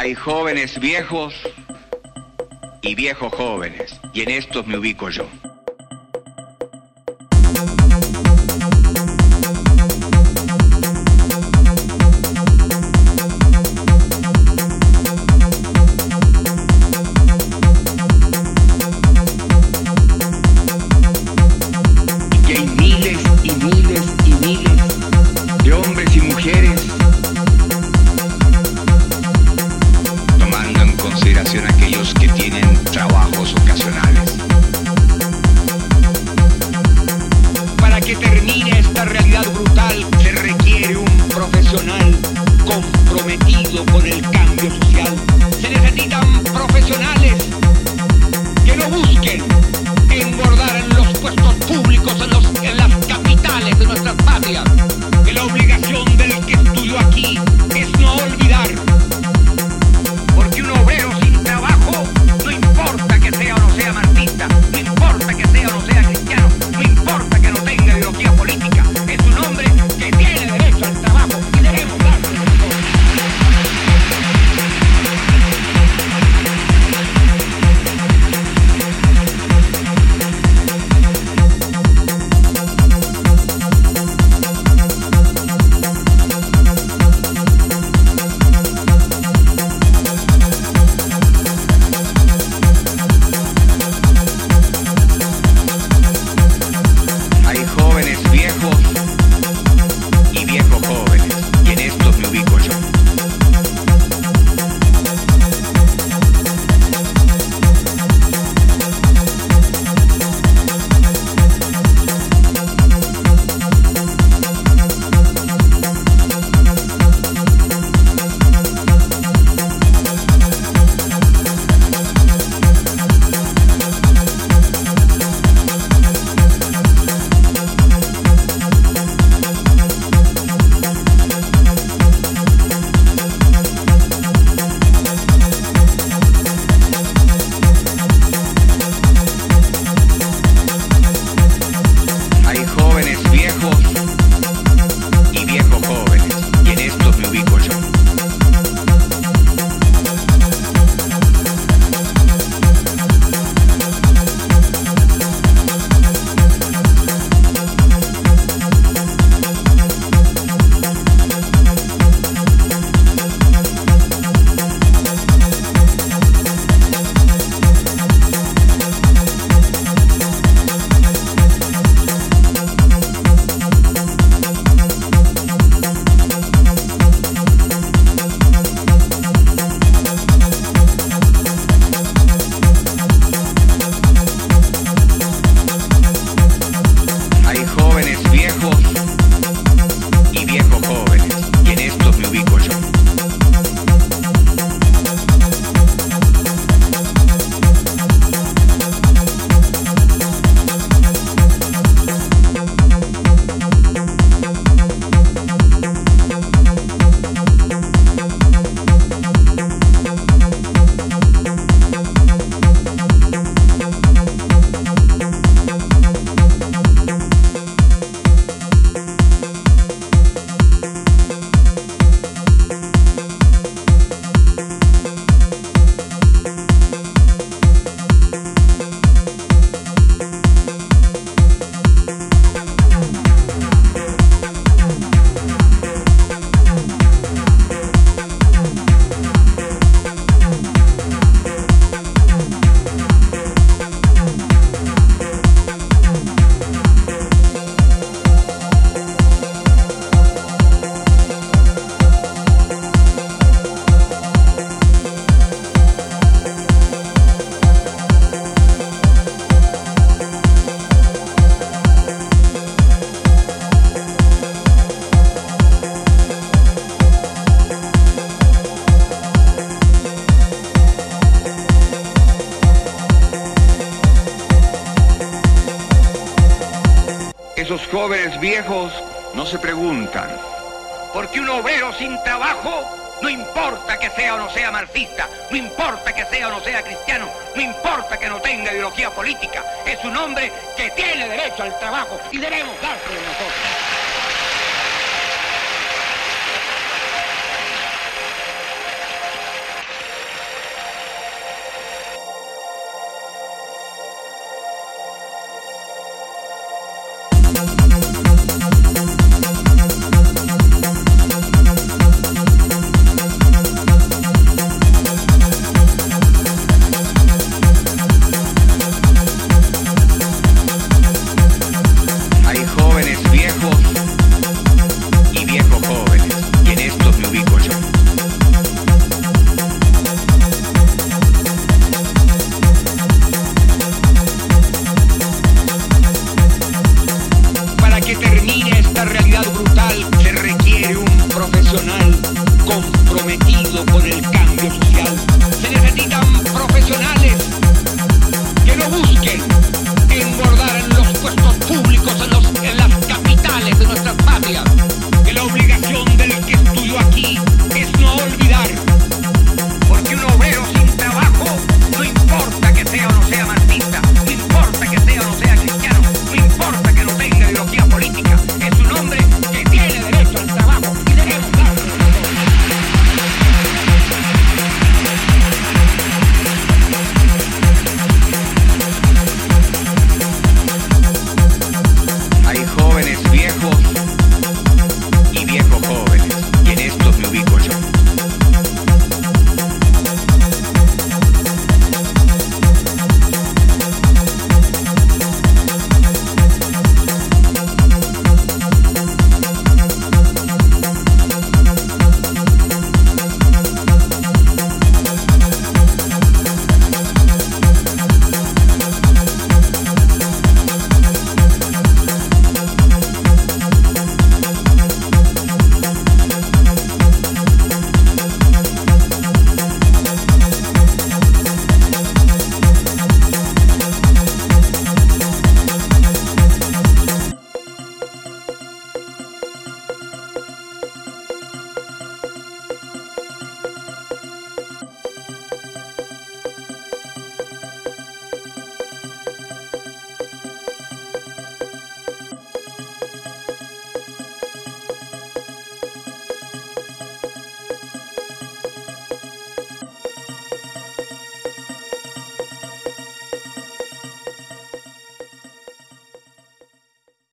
Hay jóvenes viejos y viejos jóvenes, y en estos me ubico yo. It's bien. Viejos no se preguntan, porque un obrero sin trabajo no importa que sea o no sea marxista, no importa que sea o no sea cristiano, no importa que no tenga ideología política, es un hombre que tiene derecho al trabajo y debemos dárselo nosotros. não, não, não.